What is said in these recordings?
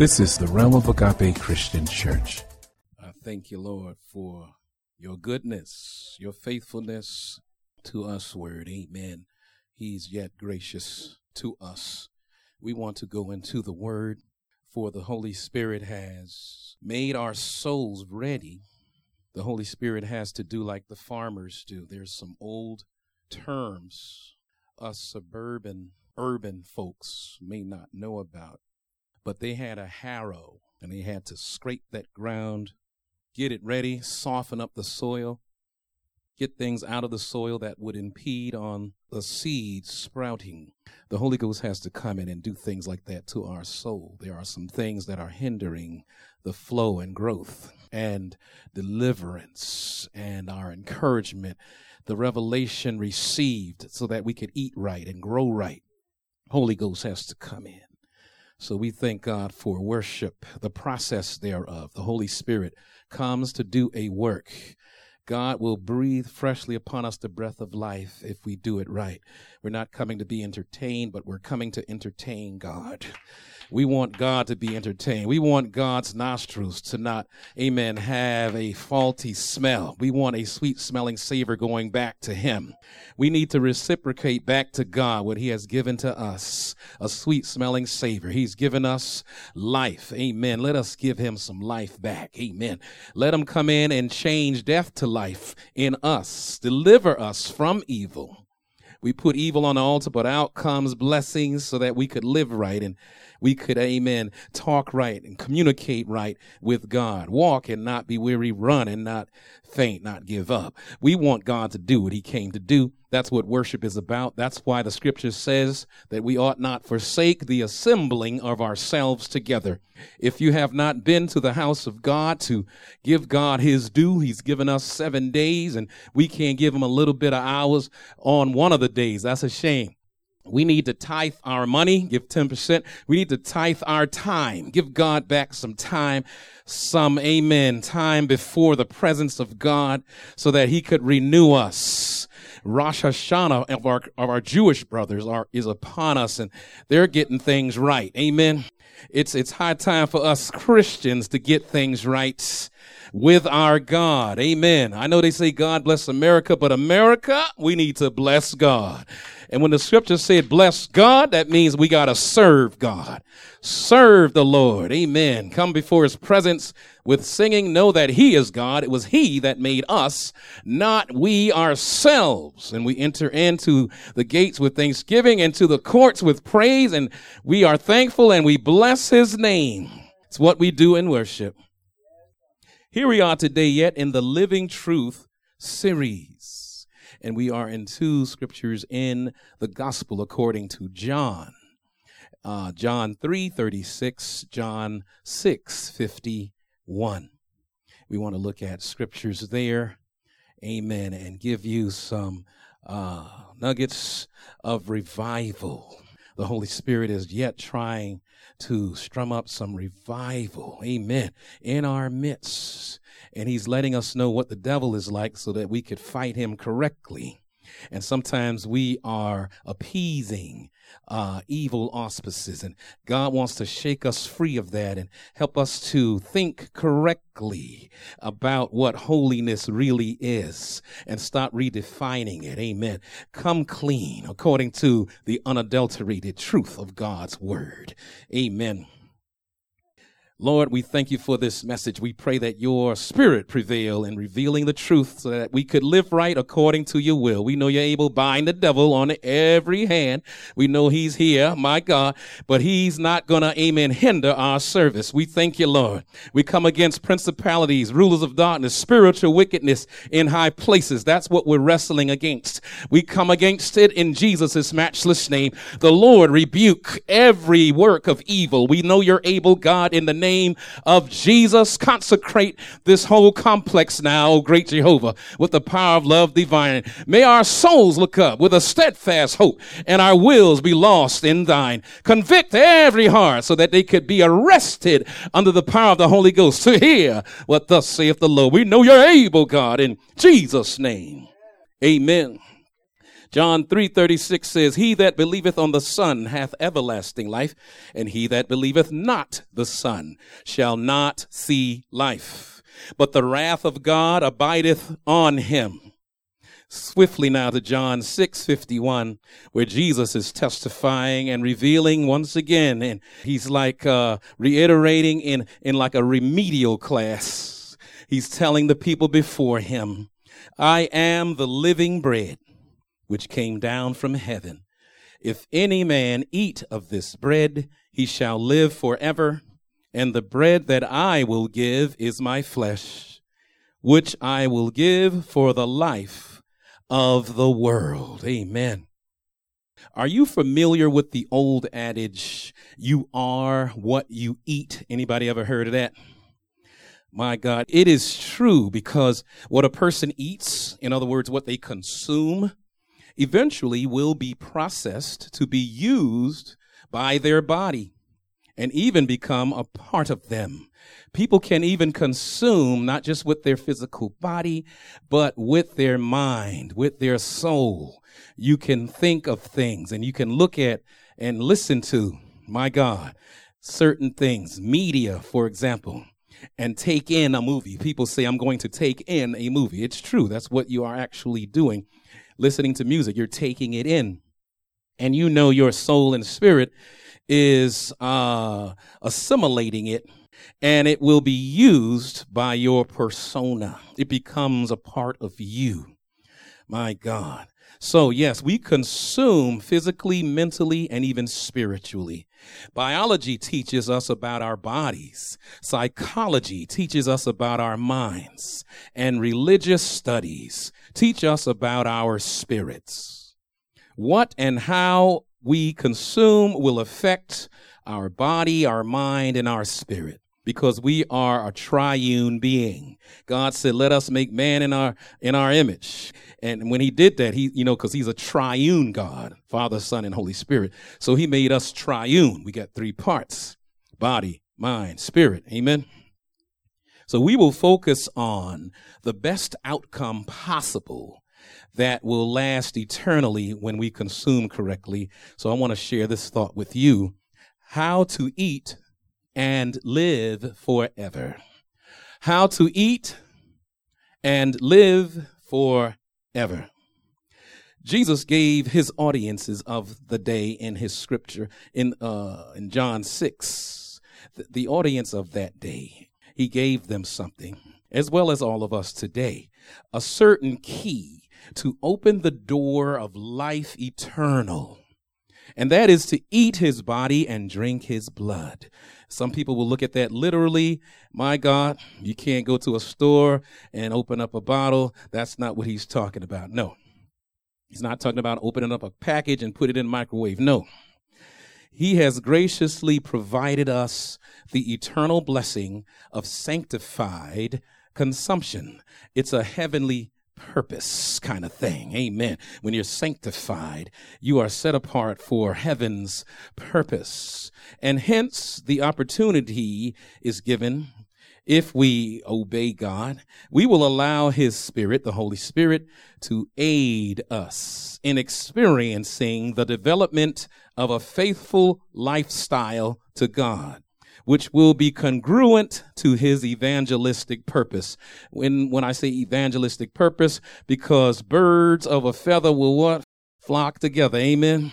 This is the Realm of Agape Christian Church. I thank you, Lord, for your goodness, your faithfulness to us, word. Amen. He's yet gracious to us. We want to go into the word, for the Holy Spirit has made our souls ready. The Holy Spirit has to do like the farmers do. There's some old terms us suburban, urban folks may not know about but they had a harrow and they had to scrape that ground, get it ready, soften up the soil, get things out of the soil that would impede on the seed sprouting. The Holy Ghost has to come in and do things like that to our soul. There are some things that are hindering the flow and growth and deliverance and our encouragement, the revelation received so that we could eat right and grow right. Holy Ghost has to come in. So we thank God for worship, the process thereof. The Holy Spirit comes to do a work. God will breathe freshly upon us the breath of life if we do it right. We're not coming to be entertained, but we're coming to entertain God. We want God to be entertained. We want God's nostrils to not, amen, have a faulty smell. We want a sweet smelling savor going back to Him. We need to reciprocate back to God what He has given to us a sweet smelling savor. He's given us life. Amen. Let us give Him some life back. Amen. Let Him come in and change death to life in us, deliver us from evil. We put evil on the altar, but out comes blessings so that we could live right. And we could, amen, talk right and communicate right with God. Walk and not be weary, run and not faint, not give up. We want God to do what he came to do. That's what worship is about. That's why the scripture says that we ought not forsake the assembling of ourselves together. If you have not been to the house of God to give God his due, he's given us seven days and we can't give him a little bit of hours on one of the days. That's a shame. We need to tithe our money, give 10%. We need to tithe our time, give God back some time, some amen, time before the presence of God so that he could renew us. Rosh Hashanah of our, of our Jewish brothers are, is upon us and they're getting things right. Amen. It's, it's high time for us Christians to get things right with our God. Amen. I know they say God bless America, but America, we need to bless God. And when the scripture said bless God, that means we got to serve God. Serve the Lord. Amen. Come before his presence with singing. Know that he is God. It was he that made us, not we ourselves. And we enter into the gates with thanksgiving, into the courts with praise, and we are thankful and we bless his name. It's what we do in worship. Here we are today, yet in the Living Truth series. And we are in two scriptures in the gospel according to John. Uh, John 3 36, John 6 51. We want to look at scriptures there. Amen. And give you some uh, nuggets of revival. The Holy Spirit is yet trying to strum up some revival, amen, in our midst. And he's letting us know what the devil is like so that we could fight him correctly. And sometimes we are appeasing uh, evil auspices. And God wants to shake us free of that and help us to think correctly about what holiness really is and start redefining it. Amen. Come clean according to the unadulterated truth of God's word. Amen. Lord, we thank you for this message. We pray that your spirit prevail in revealing the truth so that we could live right according to your will. We know you're able to bind the devil on every hand. We know he's here, my God, but he's not going to, amen, hinder our service. We thank you, Lord. We come against principalities, rulers of darkness, spiritual wickedness in high places. That's what we're wrestling against. We come against it in Jesus' matchless name. The Lord rebuke every work of evil. We know you're able, God, in the name name of Jesus. Consecrate this whole complex now, O great Jehovah, with the power of love divine. May our souls look up with a steadfast hope and our wills be lost in thine. Convict every heart so that they could be arrested under the power of the Holy Ghost to hear what thus saith the Lord. We know you're able, God, in Jesus' name. Amen. John 3:36 says, "He that believeth on the Son hath everlasting life, and he that believeth not the Son shall not see life, but the wrath of God abideth on him." Swiftly now to John 6:51 where Jesus is testifying and revealing once again and he's like uh, reiterating in in like a remedial class. He's telling the people before him, "I am the living bread which came down from heaven. If any man eat of this bread, he shall live forever, and the bread that I will give is my flesh, which I will give for the life of the world. Amen. Are you familiar with the old adage, you are what you eat? Anybody ever heard of that? My God, it is true because what a person eats, in other words, what they consume, eventually will be processed to be used by their body and even become a part of them. People can even consume not just with their physical body, but with their mind, with their soul. You can think of things and you can look at and listen to, my God, certain things, media, for example, and take in a movie. People say, I'm going to take in a movie. It's true. That's what you are actually doing. Listening to music, you're taking it in. And you know your soul and spirit is uh, assimilating it and it will be used by your persona. It becomes a part of you. My God. So, yes, we consume physically, mentally, and even spiritually. Biology teaches us about our bodies. Psychology teaches us about our minds. And religious studies teach us about our spirits. What and how we consume will affect our body, our mind, and our spirit because we are a triune being. God said, "Let us make man in our in our image." And when he did that, he, you know, because he's a triune God, Father, Son, and Holy Spirit. So he made us triune. We got three parts: body, mind, spirit. Amen. So we will focus on the best outcome possible that will last eternally when we consume correctly. So I want to share this thought with you how to eat and live forever. How to eat and live forever. Jesus gave his audiences of the day in his scripture in uh, in John 6 the, the audience of that day he gave them something as well as all of us today a certain key to open the door of life eternal. And that is to eat his body and drink his blood. Some people will look at that literally. My God, you can't go to a store and open up a bottle. That's not what he's talking about. No. He's not talking about opening up a package and put it in microwave. No. He has graciously provided us the eternal blessing of sanctified consumption. It's a heavenly purpose kind of thing. Amen. When you're sanctified, you are set apart for heaven's purpose. And hence the opportunity is given if we obey God, we will allow His Spirit, the Holy Spirit, to aid us in experiencing the development of a faithful lifestyle to God which will be congruent to his evangelistic purpose. When, when I say evangelistic purpose, because birds of a feather will what? Flock together. Amen.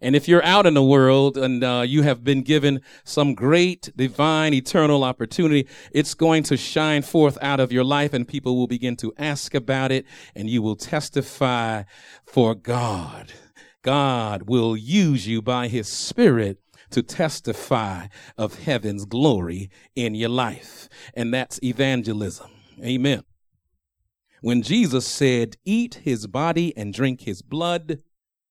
And if you're out in the world and uh, you have been given some great divine eternal opportunity, it's going to shine forth out of your life and people will begin to ask about it and you will testify for God. God will use you by his spirit to testify of heaven's glory in your life. And that's evangelism. Amen. When Jesus said, eat his body and drink his blood,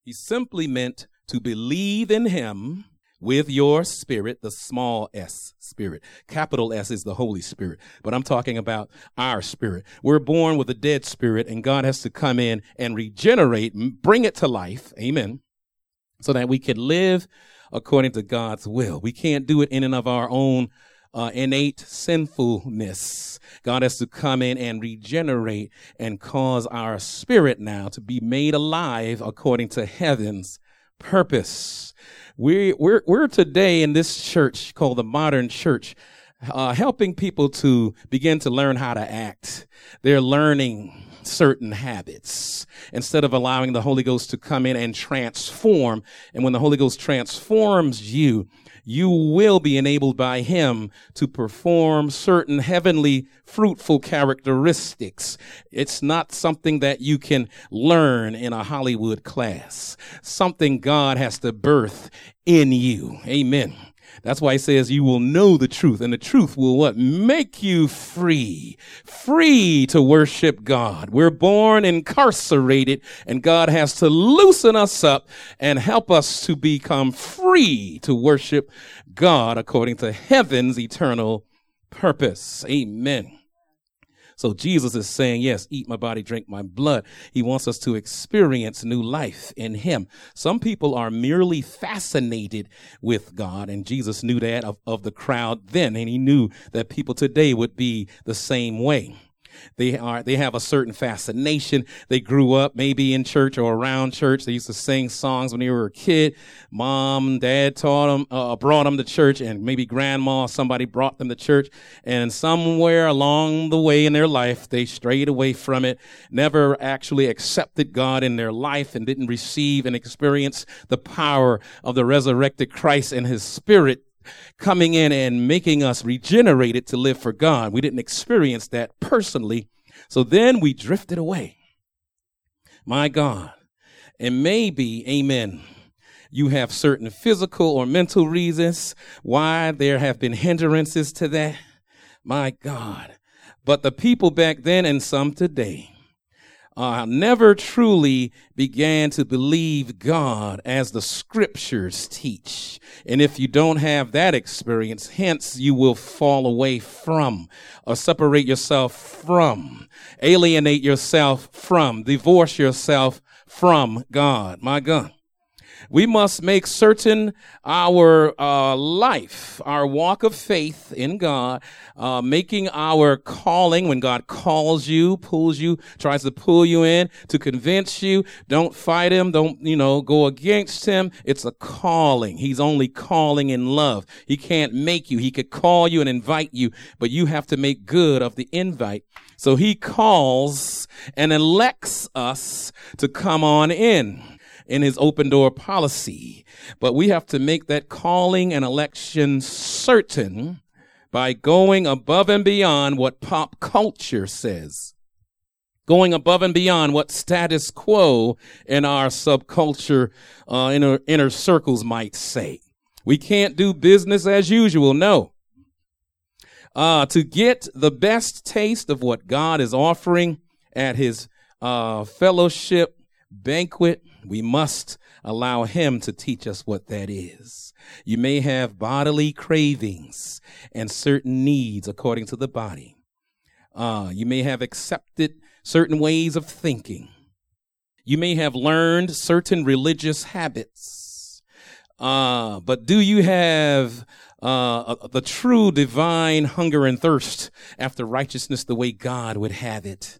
he simply meant to believe in him with your spirit, the small s spirit. Capital S is the Holy Spirit, but I'm talking about our spirit. We're born with a dead spirit, and God has to come in and regenerate, bring it to life. Amen. So that we can live according to God's will. We can't do it in and of our own uh, innate sinfulness. God has to come in and regenerate and cause our spirit now to be made alive according to heaven's purpose. We, we're, we're today in this church called the modern church, uh, helping people to begin to learn how to act. They're learning certain habits instead of allowing the Holy Ghost to come in and transform. And when the Holy Ghost transforms you, you will be enabled by him to perform certain heavenly fruitful characteristics. It's not something that you can learn in a Hollywood class. Something God has to birth in you. Amen. That's why he says you will know the truth and the truth will what? Make you free. Free to worship God. We're born incarcerated and God has to loosen us up and help us to become free to worship God according to heaven's eternal purpose. Amen. So Jesus is saying, yes, eat my body, drink my blood. He wants us to experience new life in him. Some people are merely fascinated with God, and Jesus knew that of, of the crowd then, and he knew that people today would be the same way. They are, they have a certain fascination. They grew up maybe in church or around church. They used to sing songs when they were a kid. Mom, dad taught them, uh, brought them to church and maybe grandma, somebody brought them to church. And somewhere along the way in their life, they strayed away from it, never actually accepted God in their life and didn't receive and experience the power of the resurrected Christ and his spirit coming in and making us regenerated to live for God. We didn't experience that personally. So then we drifted away. My God. And maybe, amen, you have certain physical or mental reasons why there have been hindrances to that. My God. But the people back then and some today, uh, never truly began to believe God as the scriptures teach. And if you don't have that experience, hence you will fall away from or separate yourself from, alienate yourself from, divorce yourself from God. My God we must make certain our uh, life, our walk of faith in God, uh, making our calling when God calls you, pulls you, tries to pull you in to convince you. Don't fight him. Don't, you know, go against him. It's a calling. He's only calling in love. He can't make you. He could call you and invite you, but you have to make good of the invite. So he calls and elects us to come on in in his open door policy. But we have to make that calling and election certain by going above and beyond what pop culture says. Going above and beyond what status quo in our subculture, uh, inner, inner circles might say. We can't do business as usual. No. Uh, to get the best taste of what God is offering at his uh, fellowship banquet, we must allow him to teach us what that is. You may have bodily cravings and certain needs according to the body. Uh, you may have accepted certain ways of thinking. You may have learned certain religious habits. Uh, but do you have uh, the true divine hunger and thirst after righteousness the way God would have it?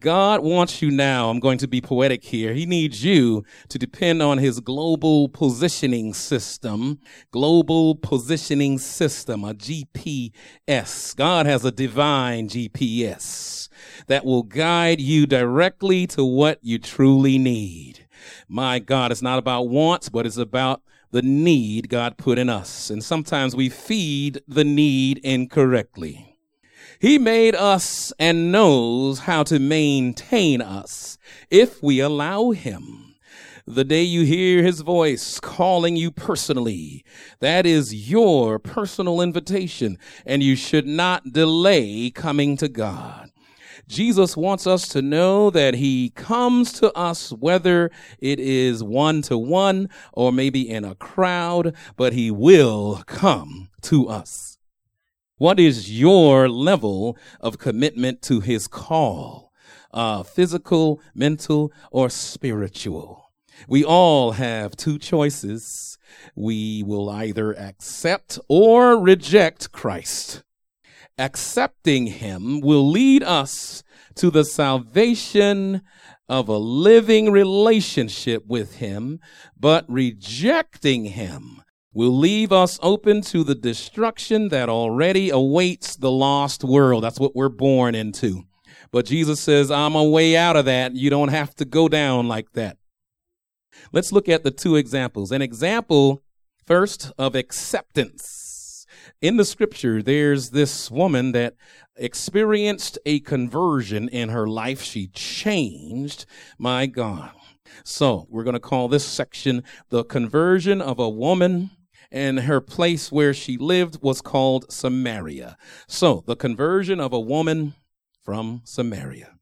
God wants you now. I'm going to be poetic here. He needs you to depend on his global positioning system, global positioning system, a GPS. God has a divine GPS that will guide you directly to what you truly need. My God, it's not about wants, but it's about the need God put in us. And sometimes we feed the need incorrectly. He made us and knows how to maintain us if we allow Him. The day you hear His voice calling you personally, that is your personal invitation, and you should not delay coming to God. Jesus wants us to know that he comes to us whether it is one to one or maybe in a crowd, but he will come to us. What is your level of commitment to his call? Uh, physical, mental, or spiritual? We all have two choices. We will either accept or reject Christ. Accepting him will lead us to the salvation of a living relationship with him, but rejecting him will leave us open to the destruction that already awaits the lost world. That's what we're born into. But Jesus says, I'm a way out of that. You don't have to go down like that. Let's look at the two examples. An example first of acceptance. In the scripture, there's this woman that experienced a conversion in her life. She changed. My God. So we're going to call this section the conversion of a woman and her place where she lived was called Samaria. So the conversion of a woman from Samaria.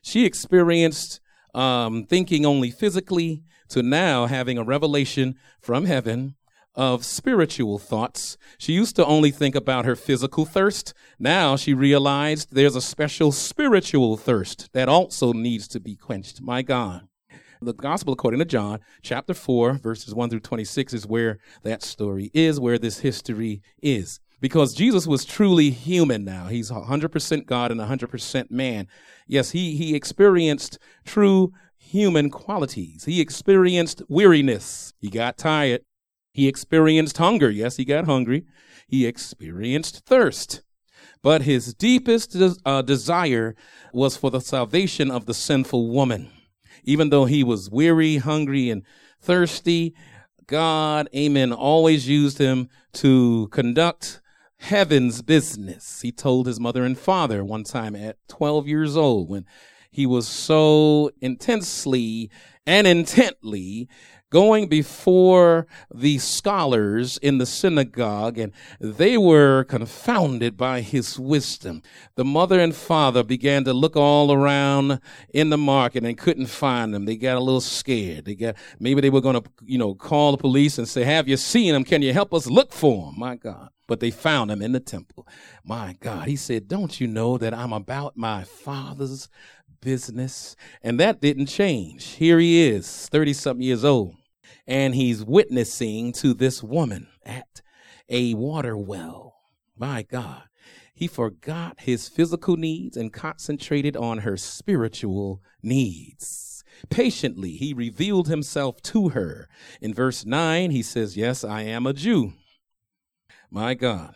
She experienced um, thinking only physically to now having a revelation from heaven of spiritual thoughts. She used to only think about her physical thirst. Now she realized there's a special spiritual thirst that also needs to be quenched. My God. The gospel according to John, chapter 4, verses 1 through 26 is where that story is, where this history is because Jesus was truly human now. He's 100% God and 100% man. Yes, he, he experienced true human qualities. He experienced weariness. He got tired. He experienced hunger. Yes, he got hungry. He experienced thirst. But his deepest des- uh, desire was for the salvation of the sinful woman. Even though he was weary, hungry, and thirsty, God, amen, always used him to conduct heaven's business. He told his mother and father one time at 12 years old when he was so intensely and intently going before the scholars in the synagogue and they were confounded by his wisdom. The mother and father began to look all around in the market and couldn't find them. They got a little scared. They got, maybe they were going to, you know, call the police and say, have you seen him? Can you help us look for him? My God but they found him in the temple. My God, he said, Don't you know that I'm about my father's business? And that didn't change. Here he is, 30 something years old, and he's witnessing to this woman at a water well. My God. He forgot his physical needs and concentrated on her spiritual needs. Patiently, he revealed himself to her. In verse 9, he says, Yes, I am a Jew. My God.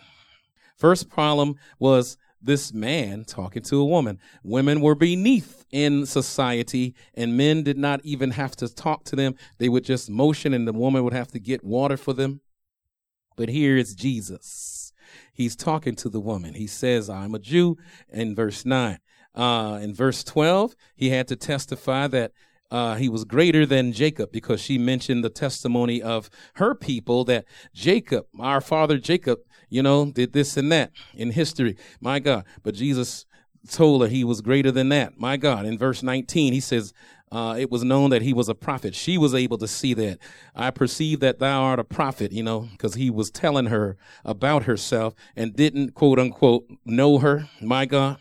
First problem was this man talking to a woman. Women were beneath in society, and men did not even have to talk to them. They would just motion, and the woman would have to get water for them. But here is Jesus. He's talking to the woman. He says, I'm a Jew in verse 9. Uh, in verse 12, he had to testify that uh, he was greater than Jacob because she mentioned the testimony of her people that Jacob, our father Jacob, you know, did this and that in history. My God. But Jesus told her he was greater than that. My God. In verse 19, he says, uh, it was known that he was a prophet. She was able to see that. I perceive that thou art a prophet, you know, because he was telling her about herself and didn't, quote unquote, know her. My God.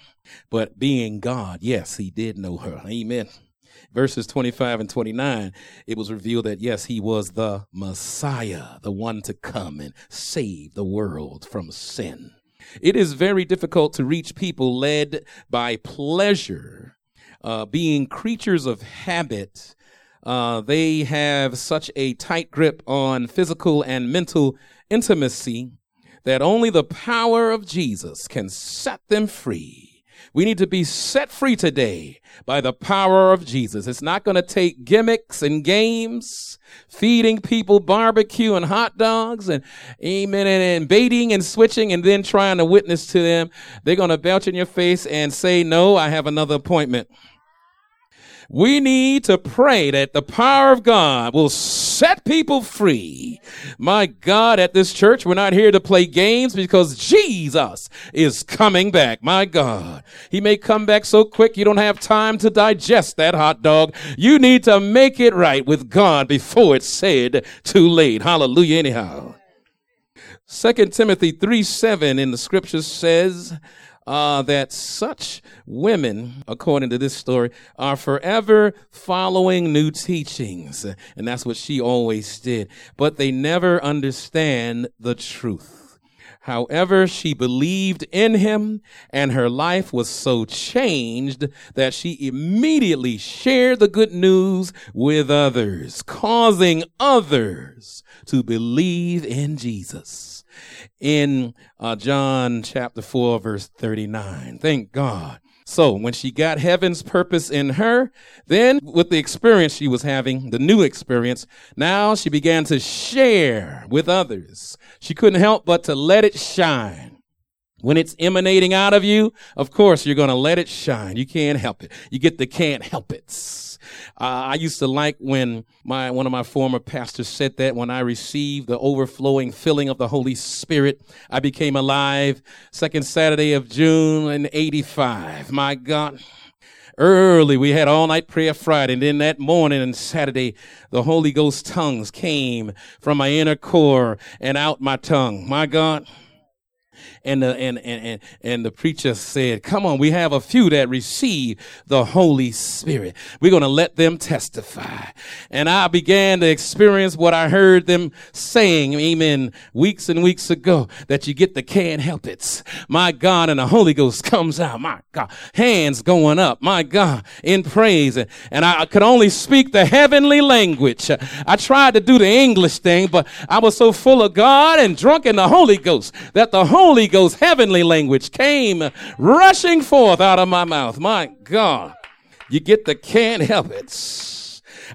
But being God, yes, he did know her. Amen verses 25 and 29, it was revealed that yes, he was the Messiah, the one to come and save the world from sin. It is very difficult to reach people led by pleasure, uh, being creatures of habit. Uh, they have such a tight grip on physical and mental intimacy that only the power of Jesus can set them free we need to be set free today by the power of Jesus. It's not going to take gimmicks and games, feeding people barbecue and hot dogs and amen and, and baiting and switching and then trying to witness to them. They're going to belch in your face and say, no, I have another appointment. We need to pray that the power of God will set people free. My God, at this church, we're not here to play games because Jesus is coming back. My God. He may come back so quick you don't have time to digest that hot dog. You need to make it right with God before it's said too late. Hallelujah, anyhow. Second Timothy 3 7 in the scriptures says, uh, that such women, according to this story, are forever following new teachings. And that's what she always did. But they never understand the truth. However, she believed in him and her life was so changed that she immediately shared the good news with others, causing others to believe in Jesus. In uh, John chapter 4 verse 39. Thank God. So when she got heaven's purpose in her, then with the experience she was having, the new experience, now she began to share with others. She couldn't help but to let it shine. When it's emanating out of you, of course, you're going to let it shine. You can't help it. You get the can't help it. Uh, I used to like when my one of my former pastors said that when I received the overflowing filling of the Holy Spirit, I became alive. Second Saturday of June in '85. My God. Early, we had all night prayer Friday, and then that morning and Saturday, the Holy Ghost tongues came from my inner core and out my tongue. My God and the and and and, and the preacher said, "Come on, we have a few that receive the Holy Spirit. We're going to let them testify." And I began to experience what I heard them saying, amen, weeks and weeks ago, that you get the can't help it. My God, and the Holy Ghost comes out. My God, hands going up. My God, in praise, and I could only speak the heavenly language. I tried to do the English thing, but I was so full of God and drunk in the Holy Ghost that the Holy Ghost heavenly language came rushing forth out of my mouth. My God. You get the can't help it.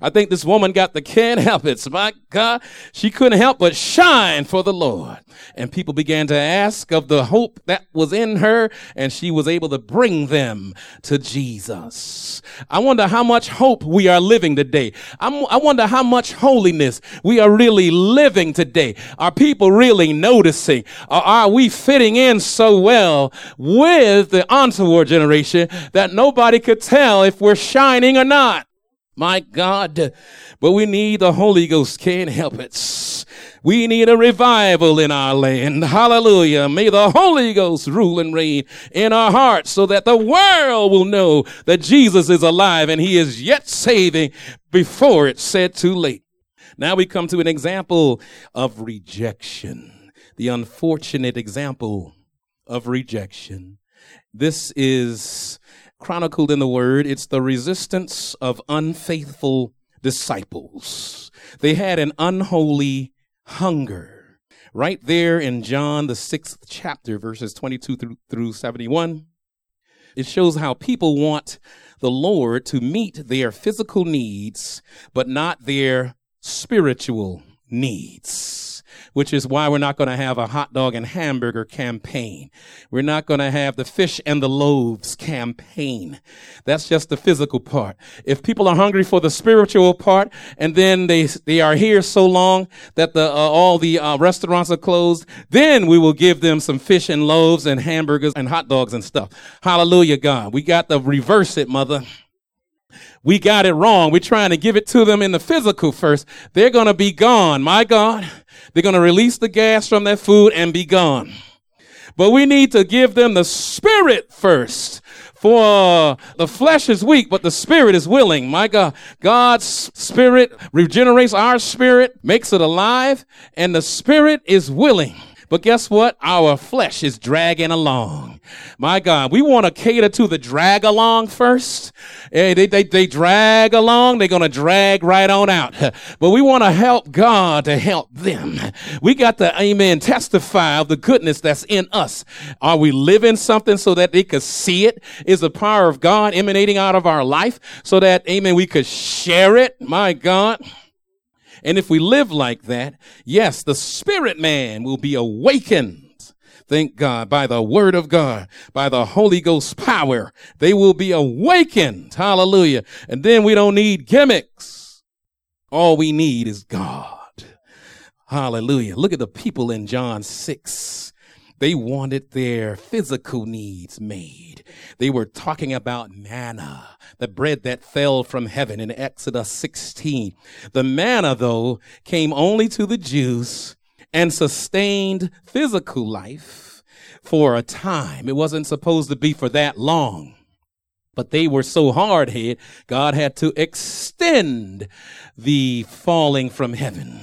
I think this woman got the can't help it. My God, she couldn't help but shine for the Lord. And people began to ask of the hope that was in her, and she was able to bring them to Jesus. I wonder how much hope we are living today. I'm, i wonder how much holiness we are really living today. Are people really noticing? Or are we fitting in so well with the entourage generation that nobody could tell if we're shining or not? My God. But we need the Holy Ghost. Can't help it. We need a revival in our land. Hallelujah. May the Holy Ghost rule and reign in our hearts so that the world will know that Jesus is alive and he is yet saving before it's said too late. Now we come to an example of rejection. The unfortunate example of rejection. This is chronicled in the word, it's the resistance of unfaithful disciples. They had an unholy hunger. Right there in John, the sixth chapter, verses 22 through, through 71, it shows how people want the Lord to meet their physical needs, but not their spiritual needs which is why we're not going to have a hot dog and hamburger campaign. We're not going to have the fish and the loaves campaign. That's just the physical part. If people are hungry for the spiritual part and then they, they are here so long that the, uh, all the uh, restaurants are closed, then we will give them some fish and loaves and hamburgers and hot dogs and stuff. Hallelujah, God. We got to reverse it, mother we got it wrong. We're trying to give it to them in the physical first. They're going to be gone. My God. They're going to release the gas from their food and be gone. But we need to give them the spirit first. For uh, the flesh is weak, but the spirit is willing. My God, God's spirit regenerates our spirit, makes it alive, and the spirit is willing. But guess what? Our flesh is dragging along. My God, we want to cater to the drag along first. Hey, they, they, they drag along, they're going to drag right on out. But we want to help God to help them. We got to, amen, testify of the goodness that's in us. Are we living something so that they could see it? Is the power of God emanating out of our life so that, amen, we could share it? My God. And if we live like that, yes, the spirit man will be awakened. Thank God by the word of God, by the Holy Ghost power, they will be awakened. Hallelujah. And then we don't need gimmicks. All we need is God. Hallelujah. Look at the people in John 6. They wanted their physical needs made. They were talking about manna, the bread that fell from heaven in Exodus 16. The manna, though, came only to the Jews and sustained physical life for a time. It wasn't supposed to be for that long. But they were so hard hit, God had to extend the falling from heaven.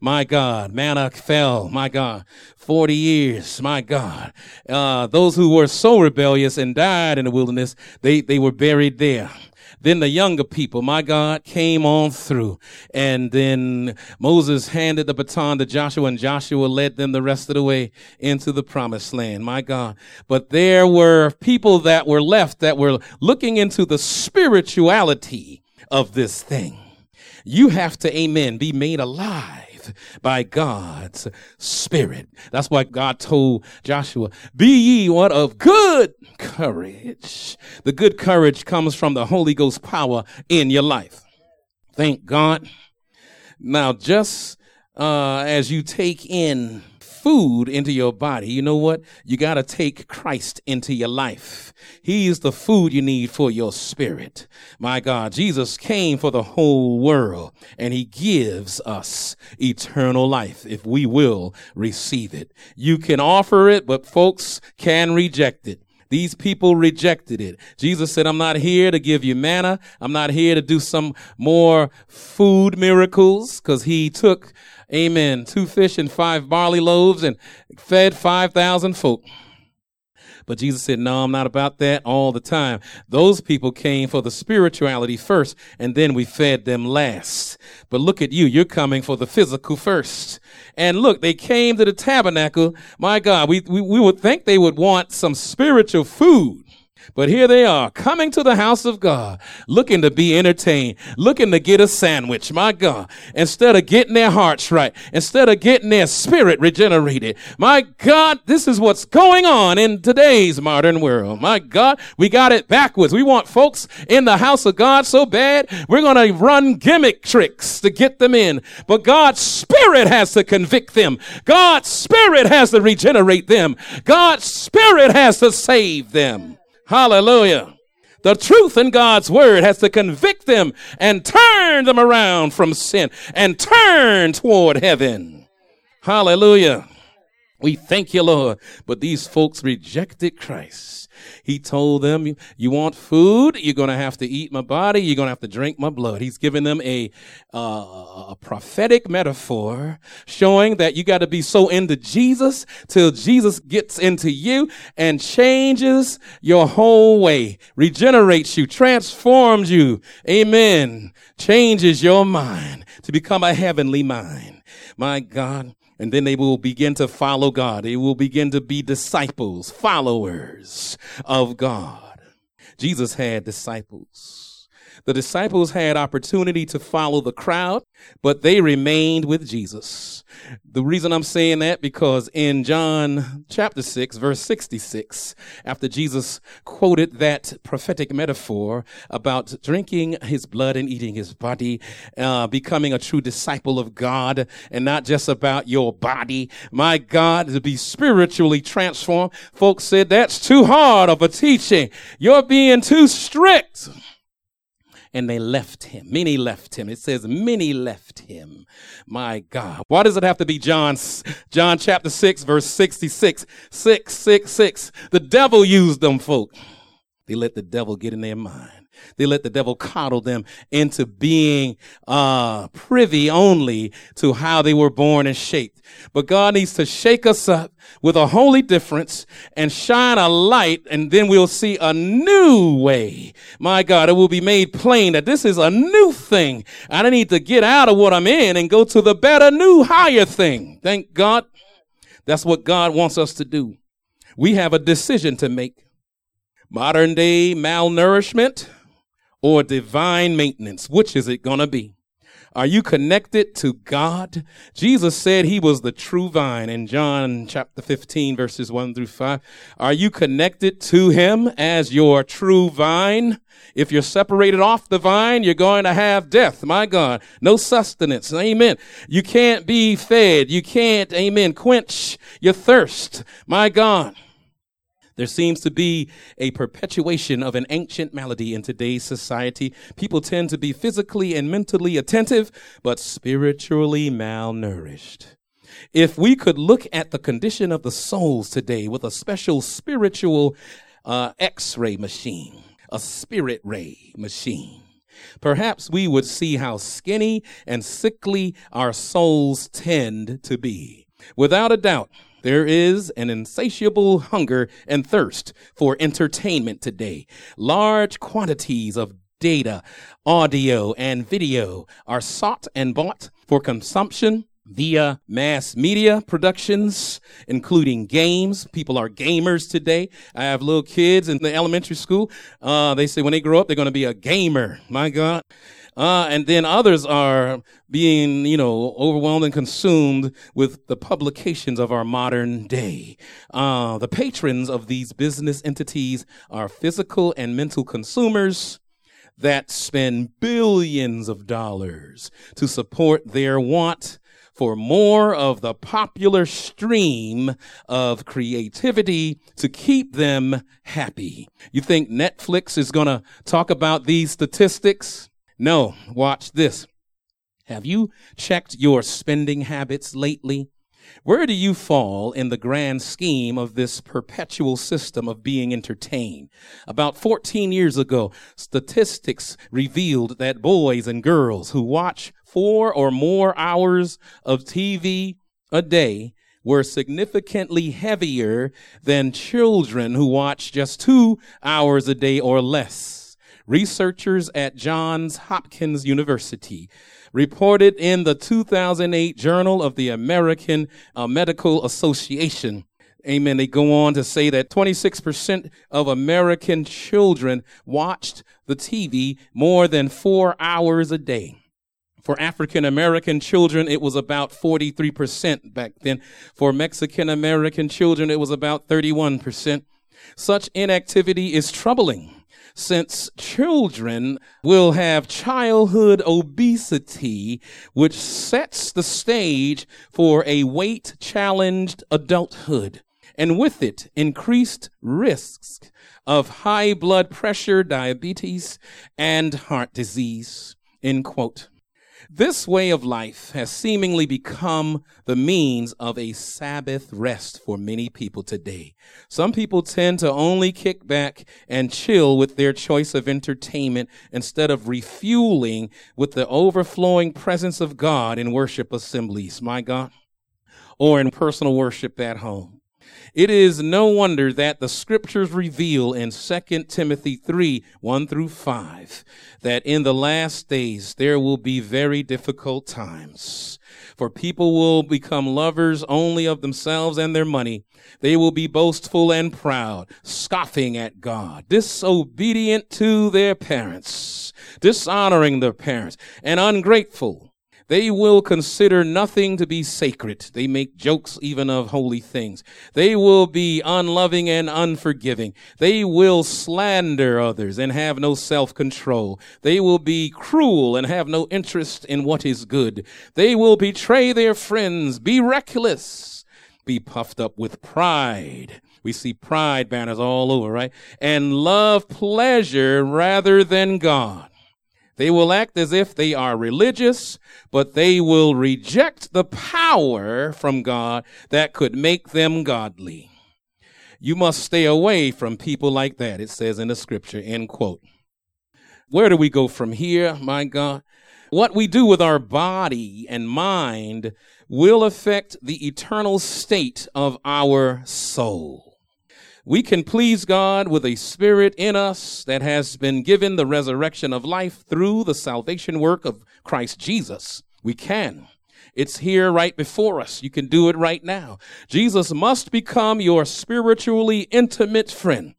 My God, manna fell. My God, 40 years. My God. Uh, those who were so rebellious and died in the wilderness, they, they were buried there. Then the younger people, my God, came on through. And then Moses handed the baton to Joshua and Joshua led them the rest of the way into the promised land. My God. But there were people that were left that were looking into the spirituality of this thing. You have to, amen, be made alive by God's Spirit. That's why God told Joshua, Be ye what of good courage. The good courage comes from the Holy Ghost power in your life. Thank God. Now, just uh, as you take in food into your body, you know what? You got to take Christ into your life. He is the food you need for your spirit. My God, Jesus came for the whole world and he gives us eternal life if we will receive it. You can offer it, but folks can reject it. These people rejected it. Jesus said, I'm not here to give you manna. I'm not here to do some more food miracles because he took Amen. Two fish and five barley loaves and fed 5,000 folk. But Jesus said, no, I'm not about that all the time. Those people came for the spirituality first, and then we fed them last. But look at you. You're coming for the physical first. And look, they came to the tabernacle. My God, we, we, we would think they would want some spiritual food. But here they are coming to the house of God, looking to be entertained, looking to get a sandwich. My God, instead of getting their hearts right, instead of getting their spirit regenerated. My God, this is what's going on in today's modern world. My God, we got it backwards. We want folks in the house of God so bad, we're going to run gimmick tricks to get them in. But God's spirit has to convict them. God's spirit has to regenerate them. God's spirit has to save them. Hallelujah. The truth in God's word has to convict them and turn them around from sin and turn toward heaven. Hallelujah. We thank you, Lord. But these folks rejected Christ. He told them, you want food? You're going to have to eat my body. You're going to have to drink my blood. He's giving them a, uh, a prophetic metaphor showing that you got to be so into Jesus till Jesus gets into you and changes your whole way, regenerates you, transforms you. Amen. Changes your mind to become a heavenly mind. My God. And then they will begin to follow God. They will begin to be disciples, followers of God. Jesus had disciples. The disciples had opportunity to follow the crowd, but they remained with Jesus. The reason I'm saying that because in John chapter 6 verse 66, after Jesus quoted that prophetic metaphor about drinking his blood and eating his body, uh, becoming a true disciple of God and not just about your body, my God, to be spiritually transformed, folks said that's too hard of a teaching. You're being too strict and they left him. Many left him. It says many left him. My God. Why does it have to be John, John chapter 6, verse 66? 666. The devil used them folk. They let the devil get in their mind. They let the devil coddle them into being uh, privy only to how they were born and shaped. But God needs to shake us up with a holy difference and shine a light, and then we'll see a new way. My God, it will be made plain that this is a new thing. I need to get out of what I'm in and go to the better, new, higher thing. Thank God. That's what God wants us to do. We have a decision to make. Modern day malnourishment or divine maintenance? Which is it going to be? Are you connected to God? Jesus said he was the true vine in John chapter 15 verses 1 through 5. Are you connected to him as your true vine? If you're separated off the vine, you're going to have death. My God. No sustenance. Amen. You can't be fed. You can't, amen, quench your thirst. My God. There seems to be a perpetuation of an ancient malady in today's society. People tend to be physically and mentally attentive, but spiritually malnourished. If we could look at the condition of the souls today with a special spiritual uh, x ray machine, a spirit ray machine, perhaps we would see how skinny and sickly our souls tend to be. Without a doubt, there is an insatiable hunger and thirst for entertainment today. Large quantities of data, audio, and video are sought and bought for consumption via mass media productions, including games. People are gamers today. I have little kids in the elementary school. Uh, they say when they grow up, they're going to be a gamer. My God. Uh, and then others are being, you know, overwhelmed and consumed with the publications of our modern day. Uh, the patrons of these business entities are physical and mental consumers that spend billions of dollars to support their want for more of the popular stream of creativity to keep them happy. You think Netflix is going to talk about these statistics? No, watch this. Have you checked your spending habits lately? Where do you fall in the grand scheme of this perpetual system of being entertained? About 14 years ago, statistics revealed that boys and girls who watch four or more hours of TV a day were significantly heavier than children who watch just two hours a day or less. Researchers at Johns Hopkins University reported in the 2008 Journal of the American uh, Medical Association. Amen. They go on to say that 26% of American children watched the TV more than four hours a day. For African American children, it was about 43% back then. For Mexican American children, it was about 31%. Such inactivity is troubling since children will have childhood obesity, which sets the stage for a weight challenged adulthood. And with it, increased risks of high blood pressure, diabetes, and heart disease. End quote. This way of life has seemingly become the means of a Sabbath rest for many people today. Some people tend to only kick back and chill with their choice of entertainment instead of refueling with the overflowing presence of God in worship assemblies, my God, or in personal worship at home. It is no wonder that the scriptures reveal in 2 Timothy 3 1 through 5 that in the last days there will be very difficult times. For people will become lovers only of themselves and their money. They will be boastful and proud, scoffing at God, disobedient to their parents, dishonoring their parents, and ungrateful they will consider nothing to be sacred. They make jokes even of holy things. They will be unloving and unforgiving. They will slander others and have no self-control. They will be cruel and have no interest in what is good. They will betray their friends, be reckless, be puffed up with pride. We see pride banners all over, right? And love pleasure rather than God. They will act as if they are religious, but they will reject the power from God that could make them godly. You must stay away from people like that, it says in the scripture, end quote. Where do we go from here, my God? What we do with our body and mind will affect the eternal state of our soul. We can please God with a spirit in us that has been given the resurrection of life through the salvation work of Christ Jesus. We can. It's here right before us. You can do it right now. Jesus must become your spiritually intimate friend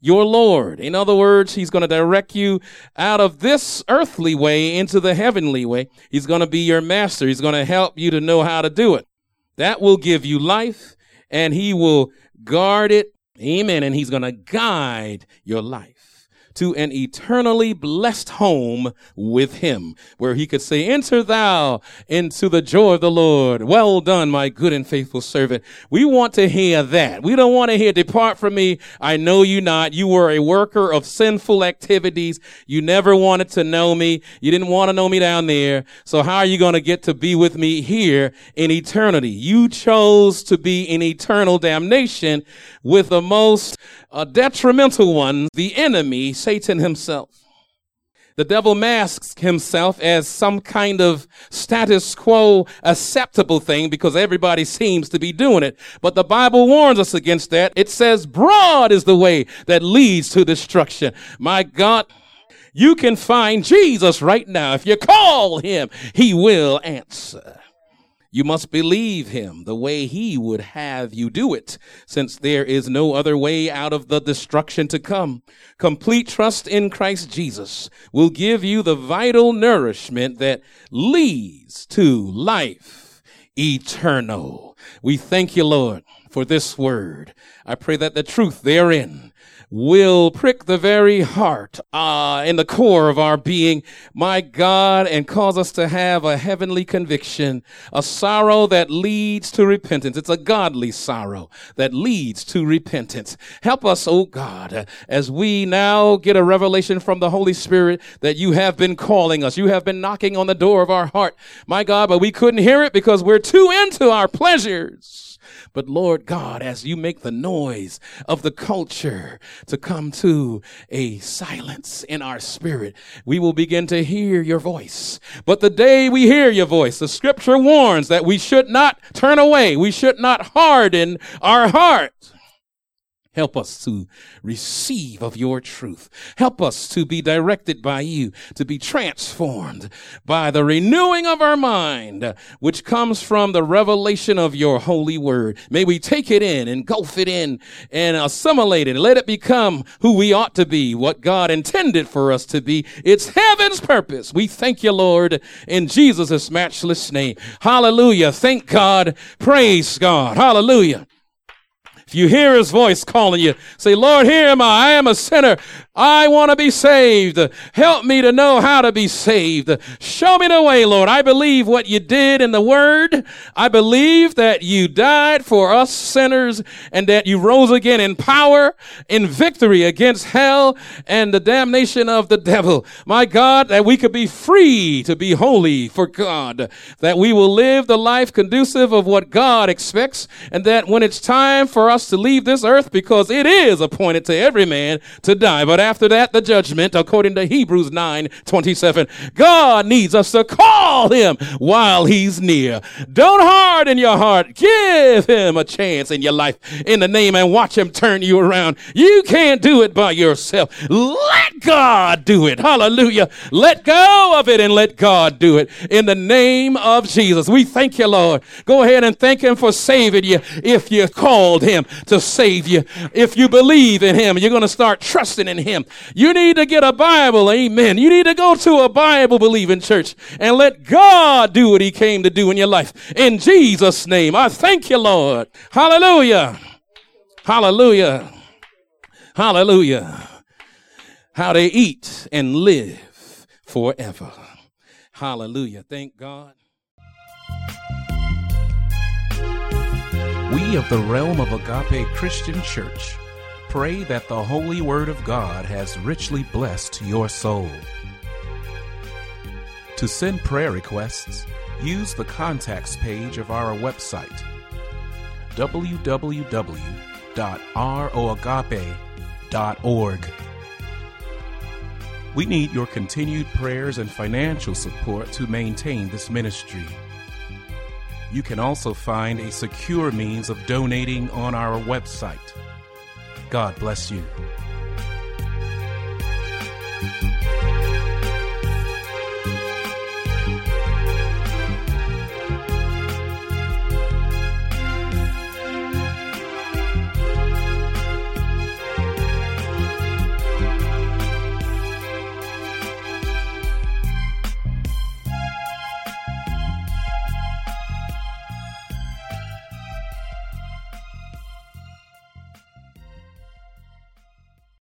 your Lord. In other words, He's going to direct you out of this earthly way into the heavenly way. He's going to be your master. He's going to help you to know how to do it. That will give you life and He will guard it Amen. And he's going to guide your life to an eternally blessed home with him, where he could say, enter thou into the joy of the Lord. Well done, my good and faithful servant. We want to hear that. We don't want to hear, depart from me. I know you not. You were a worker of sinful activities. You never wanted to know me. You didn't want to know me down there. So how are you going to get to be with me here in eternity? You chose to be in eternal damnation with the most uh, detrimental one, the enemy, Satan himself. The devil masks himself as some kind of status quo acceptable thing because everybody seems to be doing it. But the Bible warns us against that. It says broad is the way that leads to destruction. My God, you can find Jesus right now. If you call him, he will answer. You must believe him the way he would have you do it, since there is no other way out of the destruction to come. Complete trust in Christ Jesus will give you the vital nourishment that leads to life eternal. We thank you, Lord, for this word. I pray that the truth therein will prick the very heart, uh, in the core of our being, my God, and cause us to have a heavenly conviction, a sorrow that leads to repentance. It's a godly sorrow that leads to repentance. Help us, oh God, as we now get a revelation from the Holy Spirit that you have been calling us. You have been knocking on the door of our heart, my God, but we couldn't hear it because we're too into our pleasures. But Lord God, as you make the noise of the culture to come to a silence in our spirit, we will begin to hear your voice. But the day we hear your voice, the scripture warns that we should not turn away. We should not harden our heart. Help us to receive of your truth. Help us to be directed by you, to be transformed by the renewing of our mind, which comes from the revelation of your holy word. May we take it in, engulf it in, and assimilate it. Let it become who we ought to be, what God intended for us to be. It's heaven's purpose. We thank you, Lord, in Jesus' matchless name. Hallelujah. Thank God. Praise God. Hallelujah. If you hear his voice calling you, say, Lord, here am I. I am a sinner. I want to be saved. Help me to know how to be saved. Show me the way, Lord. I believe what you did in the word. I believe that you died for us sinners and that you rose again in power, in victory against hell and the damnation of the devil. My God, that we could be free to be holy for God, that we will live the life conducive of what God expects, and that when it's time for us to leave this earth, because it is appointed to every man to die, but after that, the judgment, according to Hebrews 9 27. God needs us to call him while he's near. Don't harden your heart. Give him a chance in your life in the name and watch him turn you around. You can't do it by yourself. Let God do it. Hallelujah. Let go of it and let God do it in the name of Jesus. We thank you, Lord. Go ahead and thank him for saving you if you called him to save you. If you believe in him, you're going to start trusting in him. You need to get a Bible. Amen. You need to go to a Bible believing church and let God do what he came to do in your life. In Jesus' name. I thank you, Lord. Hallelujah. Hallelujah. Hallelujah. How they eat and live forever. Hallelujah. Thank God. We of the realm of Agape Christian Church pray that the Holy Word of God has richly blessed your soul. To send prayer requests, use the contacts page of our website www.roagape.org. We need your continued prayers and financial support to maintain this ministry. You can also find a secure means of donating on our website God bless you.